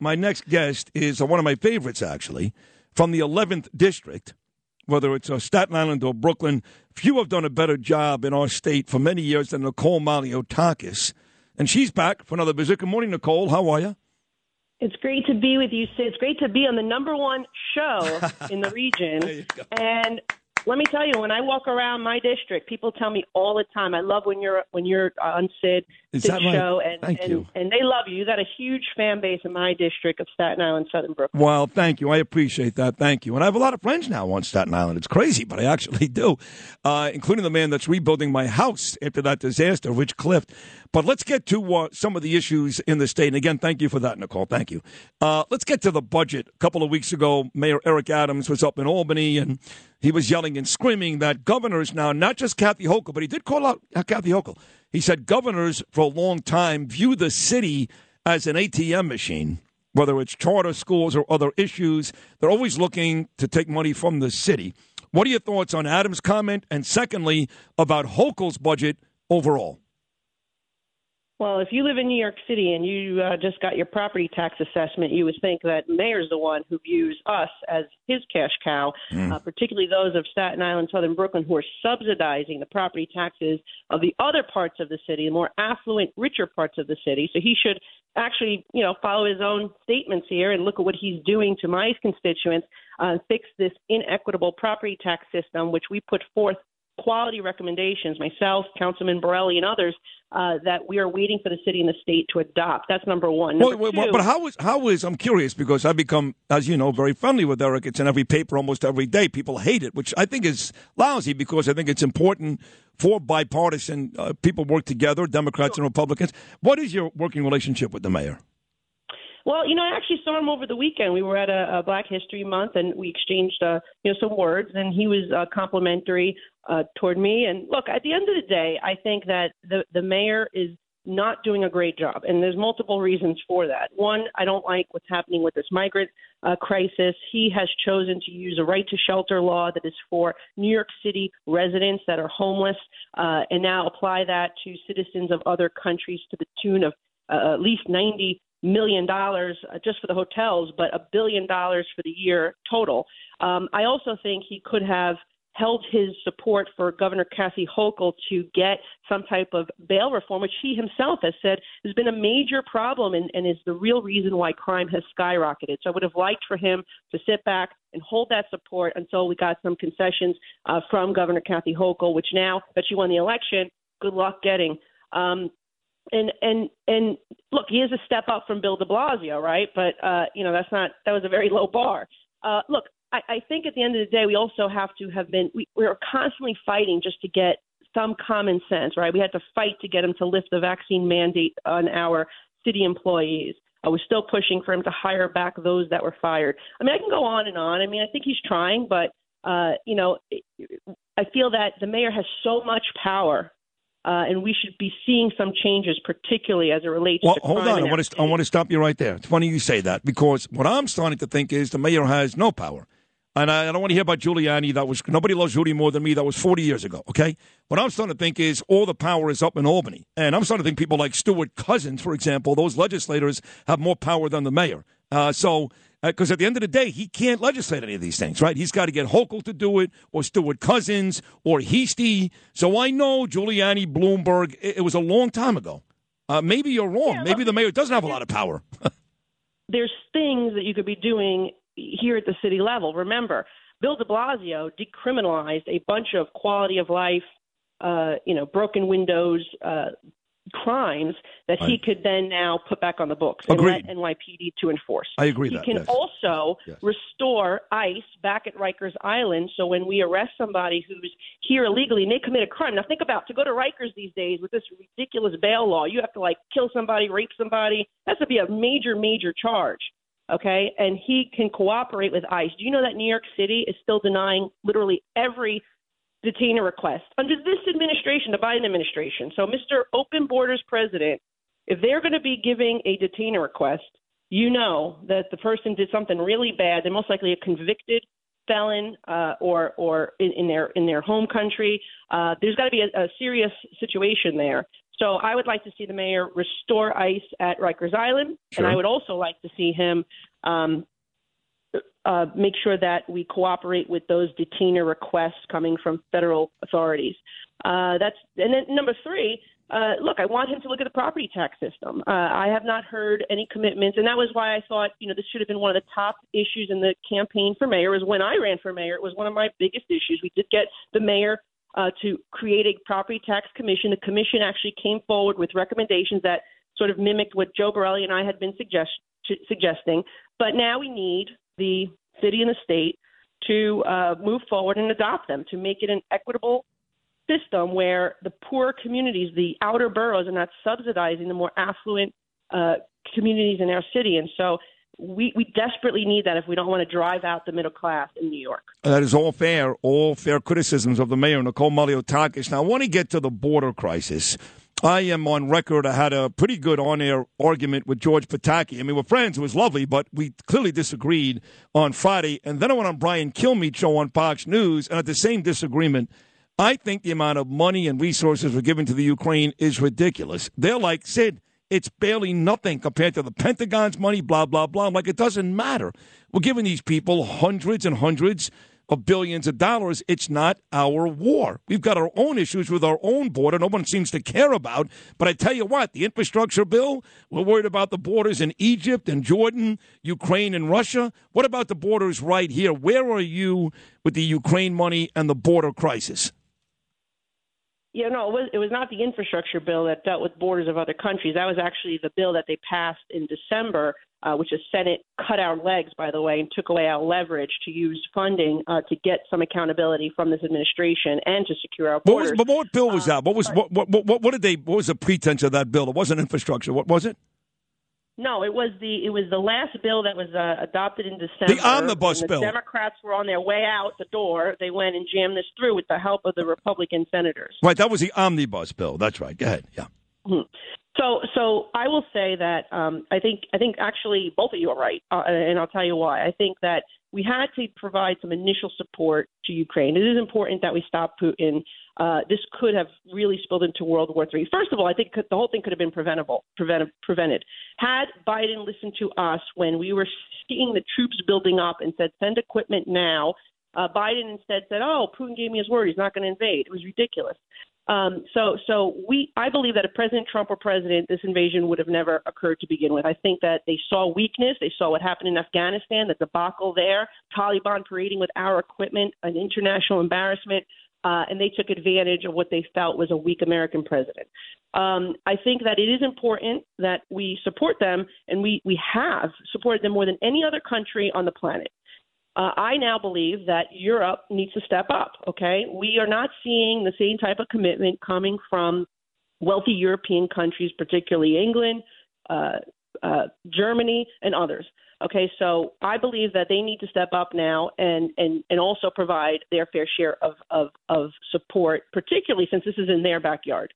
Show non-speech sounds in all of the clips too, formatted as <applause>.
my next guest is one of my favorites, actually, from the 11th District, whether it's uh, Staten Island or Brooklyn. Few have done a better job in our state for many years than Nicole Malliotakis. And she's back for another visit. Good morning, Nicole. How are you? It's great to be with you, Sid. It's great to be on the number one show <laughs> in the region. And let me tell you, when I walk around my district, people tell me all the time. I love when you're when you're on Sid Is Sid that right? show, and Thank and, you. and they love you. You got a huge fan base in my district of Staten Island, Southern Brooklyn. Well, thank you. I appreciate that. Thank you. And I have a lot of friends now on Staten Island. It's crazy, but I actually <laughs> do, uh, including the man that's rebuilding my house after that disaster, Rich Clift. But let's get to uh, some of the issues in the state. And again, thank you for that, Nicole. Thank you. Uh, let's get to the budget. A couple of weeks ago, Mayor Eric Adams was up in Albany and he was yelling and screaming that governors now, not just Kathy Hochul, but he did call out uh, Kathy Hochul. He said governors for a long time view the city as an ATM machine whether it's charter schools or other issues. They're always looking to take money from the city. What are your thoughts on Adams' comment? And secondly, about Hochul's budget overall? Well, if you live in New York City and you uh, just got your property tax assessment, you would think that mayor's the one who views us as his cash cow, uh, particularly those of Staten Island, Southern Brooklyn, who are subsidizing the property taxes of the other parts of the city, the more affluent, richer parts of the city. So he should actually, you know, follow his own statements here and look at what he's doing to my constituents, uh, fix this inequitable property tax system, which we put forth quality recommendations, myself, Councilman Borelli, and others, uh, that we are waiting for the city and the state to adopt. That's number one. Number Well, well, two, but how is how is I'm curious because I've become, as you know, very friendly with Eric. It's in every paper almost every day. People hate it, which I think is lousy because I think it's important for bipartisan uh, people work together, Democrats and Republicans. What is your working relationship with the mayor? Well, you know, I actually saw him over the weekend. We were at a, a Black History Month, and we exchanged, uh, you know, some words. And he was uh, complimentary uh, toward me. And look, at the end of the day, I think that the the mayor is not doing a great job, and there's multiple reasons for that. One, I don't like what's happening with this migrant uh, crisis. He has chosen to use a right to shelter law that is for New York City residents that are homeless, uh, and now apply that to citizens of other countries to the tune of uh, at least 90 million dollars uh, just for the hotels, but a billion dollars for the year total. Um, I also think he could have held his support for Governor Kathy Hochul to get some type of bail reform, which he himself has said has been a major problem and, and is the real reason why crime has skyrocketed. So I would have liked for him to sit back and hold that support until we got some concessions uh, from Governor Kathy Hochul, which now that she won the election, good luck getting. Um, and and and look, he is a step up from Bill De Blasio, right? But uh, you know that's not that was a very <laughs> low bar. Uh, look, I, I think at the end of the day, we also have to have been we we're constantly fighting just to get some common sense, right? We had to fight to get him to lift the vaccine mandate on our city employees. I was still pushing for him to hire back those that were fired. I mean, I can go on and on. I mean, I think he's trying, but uh, you know, I feel that the mayor has so much power uh, and we should be seeing some changes, particularly as it relates Well, to hold on. I want to. I want to stop you right there. It's funny you say that because what I'm starting to think is the mayor has no power, and I, I don't want to hear about Giuliani. That was nobody loves Rudy more than me. That was 40 years ago. Okay. What I'm starting to think is all the power is up in Albany, and I'm starting to think people like Stewart-Cousins, for example, those legislators have more power than the mayor. Uh, so. Because at the end of the day, he can't legislate any of these things, right? He's got to get Hochul to do it, or Stewart-Cousins, or Heastie. So I know Giuliani, Bloomberg. It, it was a long time ago. Uh, maybe you're wrong. Yeah, maybe look, the mayor doesn't have a lot of power. <laughs> there's things that you could be doing here at the city level. Remember, Bill De Blasio decriminalized a bunch of quality of life, uh, you know, broken windows, uh, crimes that he could then now put back on the books Agreed. and let NYPD to enforce. I agree He that, can yes. also Yes. restore ICE back at Rikers Island. So when we arrest somebody who's here illegally and they commit a crime, now think about to go to Rikers these days with this ridiculous bail law, you have to like kill somebody, rape somebody. That's to be a major, major charge. Okay, and he can cooperate with ICE. Do you know that New York City is still denying literally every detainer request under this administration, the Biden administration? So, Mr. Open Borders president, if they're going to be giving a detainer request, you know that the person did something really bad. They're most likely a convicted felon uh, or or in, in their in their home country. Uh, there's got to be a, a serious situation there. So I would like to see the mayor restore ICE at Rikers Island, sure. and I would also like to see him um, uh, make sure that we cooperate with those detainer requests coming from federal authorities. Uh, that's and then number three. Uh, look, I want him to look at the property tax system. Uh, I have not heard any commitments, and that was why I thought you know this should have been one of the top issues in the campaign for mayor. Was when I ran for mayor, it was one of my biggest issues. We did get the mayor uh, to create a property tax commission. The commission actually came forward with recommendations that sort of mimicked what Joe Borelli and I had been suggest- suggesting. But now we need the city and the state to uh, move forward and adopt them to make it an equitable system where the poor communities, the outer boroughs, are not subsidizing the more affluent uh, communities in our city. And so we, we desperately need that if we don't want to drive out the middle class in New York. That is all fair, all fair criticisms of the mayor, Nicole Malliotakis. Now, I want to get to the border crisis. I am on record. I had a pretty good on air argument with George Pataki. I mean, we're friends. It was lovely, but we clearly disagreed on Friday. And then I went on Brian Kilmeade show on Fox News, and at the same disagreement, I think the amount of money and resources we're giving to the Ukraine is ridiculous. They're like, Sid, it's barely nothing compared to the Pentagon's money, blah, blah, blah. I'm like, it doesn't matter. We're giving these people hundreds and hundreds of billions of dollars. It's not our war. We've got our own issues with our own border. No one seems to care about. But I tell you what, the infrastructure bill, we're worried about the borders in Egypt and Jordan, Ukraine and Russia. What about the borders right here? Where are you with the Ukraine money and the border crisis? Yeah, no, it was it was not the infrastructure bill that dealt with borders of other countries. That was actually the bill that they passed in December, uh, which the Senate cut our legs, by the way, and took away our leverage to use funding uh, to get some accountability from this administration and to secure our borders. What was, but what bill was uh, that? What was what, what what what did they? What was the pretense of that bill? It wasn't infrastructure. What was it? No, it was the it was the last bill that was uh, adopted in December. The omnibus the bill. Democrats were on their way out the door. They went and jammed this through with the help of the Republican senators. Right, that was the omnibus bill. That's right. Go ahead. Yeah. Mm-hmm. So, so I will say that um, I think I think actually both of you are right, uh, and I'll tell you why. I think that we had to provide some initial support to Ukraine. It is important that we stop Putin. Uh, this could have really spilled into World War III. First of all, I think the whole thing could have been preventable, prevented, prevented. Had Biden listened to us when we were seeing the troops building up and said, send equipment now, uh, Biden instead said, "Oh, Putin gave me his word; he's not going to invade." It was ridiculous. Um, so, so we, I believe that if President Trump were president, this invasion would have never occurred to begin with. I think that they saw weakness. They saw what happened in Afghanistan, the debacle there, Taliban parading with our equipment, an international embarrassment, uh, and they took advantage of what they felt was a weak American president. Um, I think that it is important that we support them, and we, we have supported them more than any other country on the planet. Uh, I now believe that Europe needs to step up. Okay, we are not seeing the same type of commitment coming from wealthy European countries, particularly England, uh, uh, Germany, and others. Okay, so I believe that they need to step up now and and and also provide their fair share of of, of support, particularly since this is in their backyard.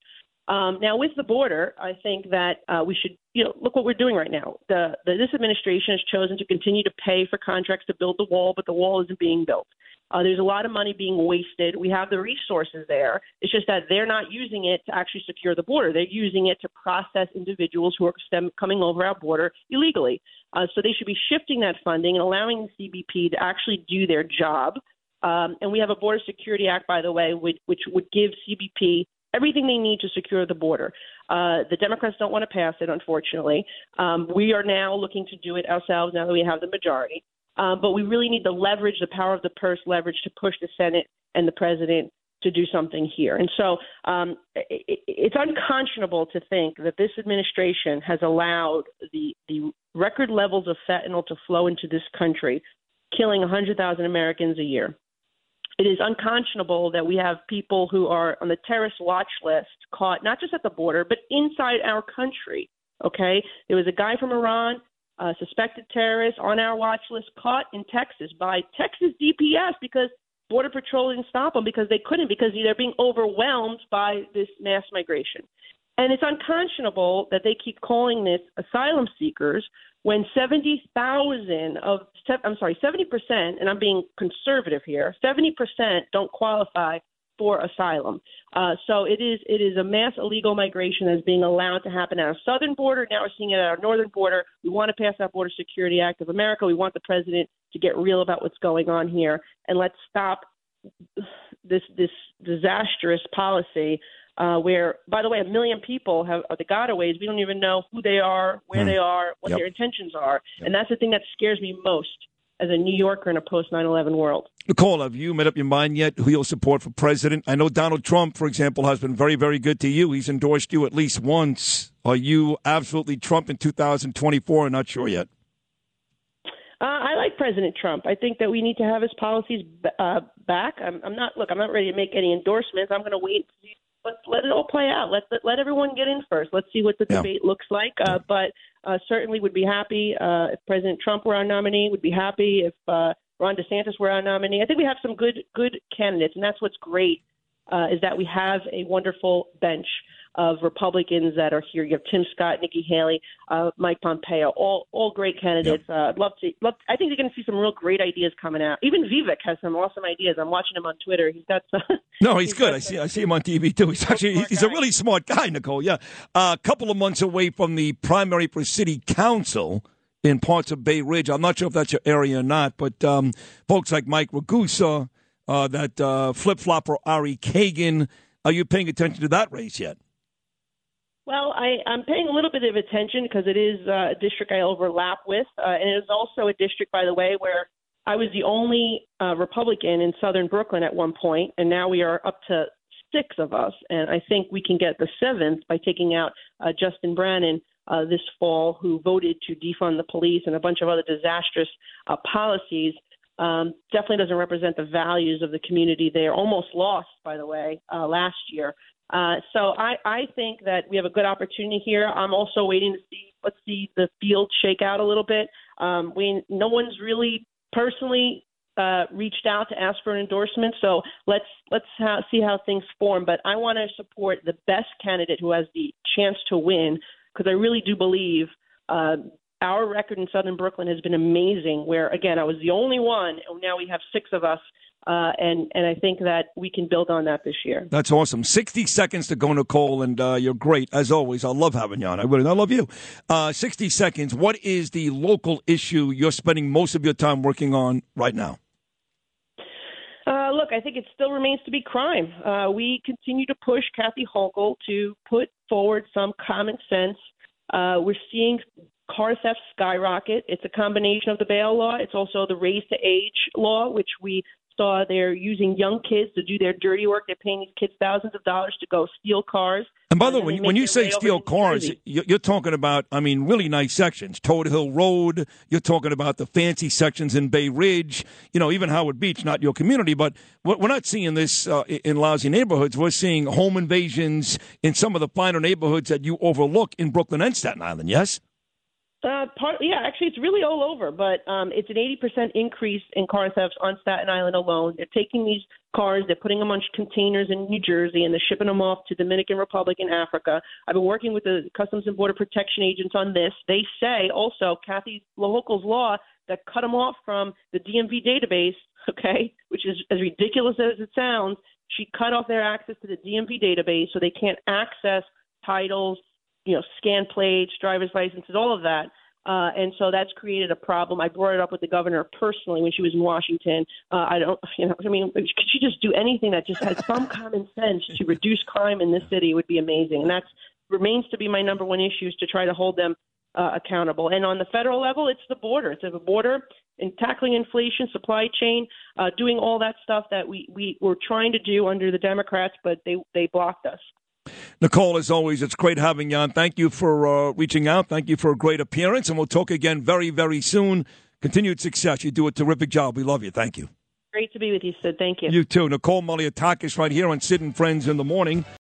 Um, now, with the border, I think that uh, we should, you know, look what we're doing right now. The, the, this administration has chosen to continue to pay for contracts to build the wall, but the wall isn't being built. Uh, there's a lot of money being wasted. We have the resources there. It's just that they're not using it to actually secure the border. They're using it to process individuals who are stem- coming over our border illegally. Uh, so they should be shifting that funding and allowing the CBP to actually do their job. Um, and we have a Border Security Act, by the way, which, which would give CBP everything they need to secure the border. Uh, the Democrats don't want to pass it, unfortunately. Um, we are now looking to do it ourselves now that we have the majority. Um, but we really need the leverage, the power of the purse leverage to push the Senate and the president to do something here. And so um, it, it's unconscionable to think that this administration has allowed the, the record levels of fentanyl to flow into this country, killing 100,000 Americans a year it is unconscionable that we have people who are on the terrorist watch list caught not just at the border, but inside our country. Okay? There was a guy from Iran, a suspected terrorist on our watch list, caught in Texas by Texas DPS because Border Patrol didn't stop them because they couldn't, because they're being overwhelmed by this mass migration. And it's unconscionable that they keep calling this asylum seekers when 70,000 of, I'm sorry, 70%, and I'm being conservative here, 70% don't qualify for asylum. Uh, so it is it is a mass illegal migration that's being allowed to happen at our southern border. Now we're seeing it at our northern border. We want to pass that Border Security Act of America. We want the president to get real about what's going on here, and let's stop this this disastrous policy uh, where, by the way, a million people have are the gotaways. We don't even know who they are, where Hmm. they are, what Yep. their intentions are, and that's the thing that scares me most as a New Yorker in a post 9/11 world. Nicole, have you made up your mind yet who you'll support for president? I know Donald Trump, for example, has been very, very good to you. He's endorsed you at least once. Are you absolutely Trump in 2024 or not sure yet? Uh, I like President Trump. I think that we need to have his policies uh, back. I'm, I'm not look. I'm not ready to make any endorsements. I'm going to wait. and see. Let it all play out. Let let, let everyone get in first. Let's see what the Yeah. debate looks like. Uh, but uh, certainly would be happy uh, if President Trump were our nominee. Would be happy if uh, Ron DeSantis were our nominee. I think we have some good good candidates, and that's what's great uh, is that we have a wonderful bench of Republicans that are here. You have Tim Scott, Nikki Haley, uh, Mike Pompeo, all all great candidates. Uh, I'd love to. Love, I think you're going to see some real great ideas coming out. Even Vivek has some awesome ideas. I'm watching him on Twitter. He's got some. <laughs> No, he's He's good. I see. some- I see him on TV too. He's actually smart he's a really smart guy, Nicole. Yeah, a couple of months away from the primary for city council in parts of Bay Ridge. I'm not sure if that's your area or not, but um, folks like Mike Ragusa, uh, that uh, flip flopper Ari Kagan. Are you paying attention to that race yet? Well, I, I'm paying a little bit of attention because it is uh, a district I overlap with, uh, and it is also a district, by the way, where I was the only uh, Republican in Southern Brooklyn at one point, and now we are up to six of us, and I think we can get the seventh by taking out uh, Justin Brannan uh, this fall, who voted to defund the police and a bunch of other disastrous uh, policies. Um, definitely doesn't represent the values of the community. They are almost lost, by the way, uh, last year. Uh, so I, I think that we have a good opportunity here. I'm also waiting to see let's see the field shake out a little bit. Um, we no one's really personally uh, reached out to ask for an endorsement, so let's let's ha- see how things form. But I want to support the best candidate who has the chance to win because I really do believe. Uh, our record in Southern Brooklyn has been amazing. Where again, I was the only one, and now we have six of us, uh, and and I think that we can build on that this year. That's awesome. 60 seconds to go, Nicole, and uh, you're great. As always, I love having you on. I really I love you. Uh, 60 seconds. What is the local issue you're spending most of your time working on right now? Uh, look, I think it still remains to be crime. Uh, we continue to push Kathy Hochul to put forward some common sense. Uh, we're seeing car theft skyrocket. It's a combination of the bail law. It's also the raise to age law, which we saw they're using young kids to do their dirty work. They're paying these kids thousands of dollars to go steal cars. And by the way, when, they when make you say steal cars, you- you're talking about, I mean, really nice sections. Todt Hill Road. You're talking about the fancy sections in Bay Ridge. You know, even Howard Beach, not your community, but we're we're not seeing this uh, in lousy neighborhoods. We're seeing home invasions in some of the finer neighborhoods that you overlook in Brooklyn and Staten Island. Yes. Uh, part, yeah, actually, it's really all over, but um, it's an 80% increase in car thefts on Staten Island alone. They're taking these cars, they're putting them on containers in New Jersey, and they're shipping them off to Dominican Republic and Africa. I've been working with the Customs and Border Protection agents on this. They say also Kathy Hochul's law that cut them off from the DMV database, <laughs> okay, which is as ridiculous as it sounds. She cut off their access to the DMV database so they can't access titles, you know, scan plates, driver's licenses, all of that. Uh, and so that's created a problem. I brought it up with the governor personally when she was in Washington. Uh, I don't, you know, I mean, could she just do anything that just has some common sense to reduce crime in this city? It would be amazing. And that's remains to be my number one issue is to try to hold them uh, accountable. And on the federal level, it's the border. It's the border and tackling inflation, supply chain, uh, doing all that stuff that we, we were trying to do under the Democrats, but they, they blocked us. Nicole, as always, it's great having you on. Thank you for uh, reaching out. Thank you for a great appearance, and we'll talk again very, very soon. Continued success. You do a terrific job. We love you. Thank you. Great to be with you, Sid. Thank you. You too. Nicole Malliotakis right here on Sid and Friends in the Morning.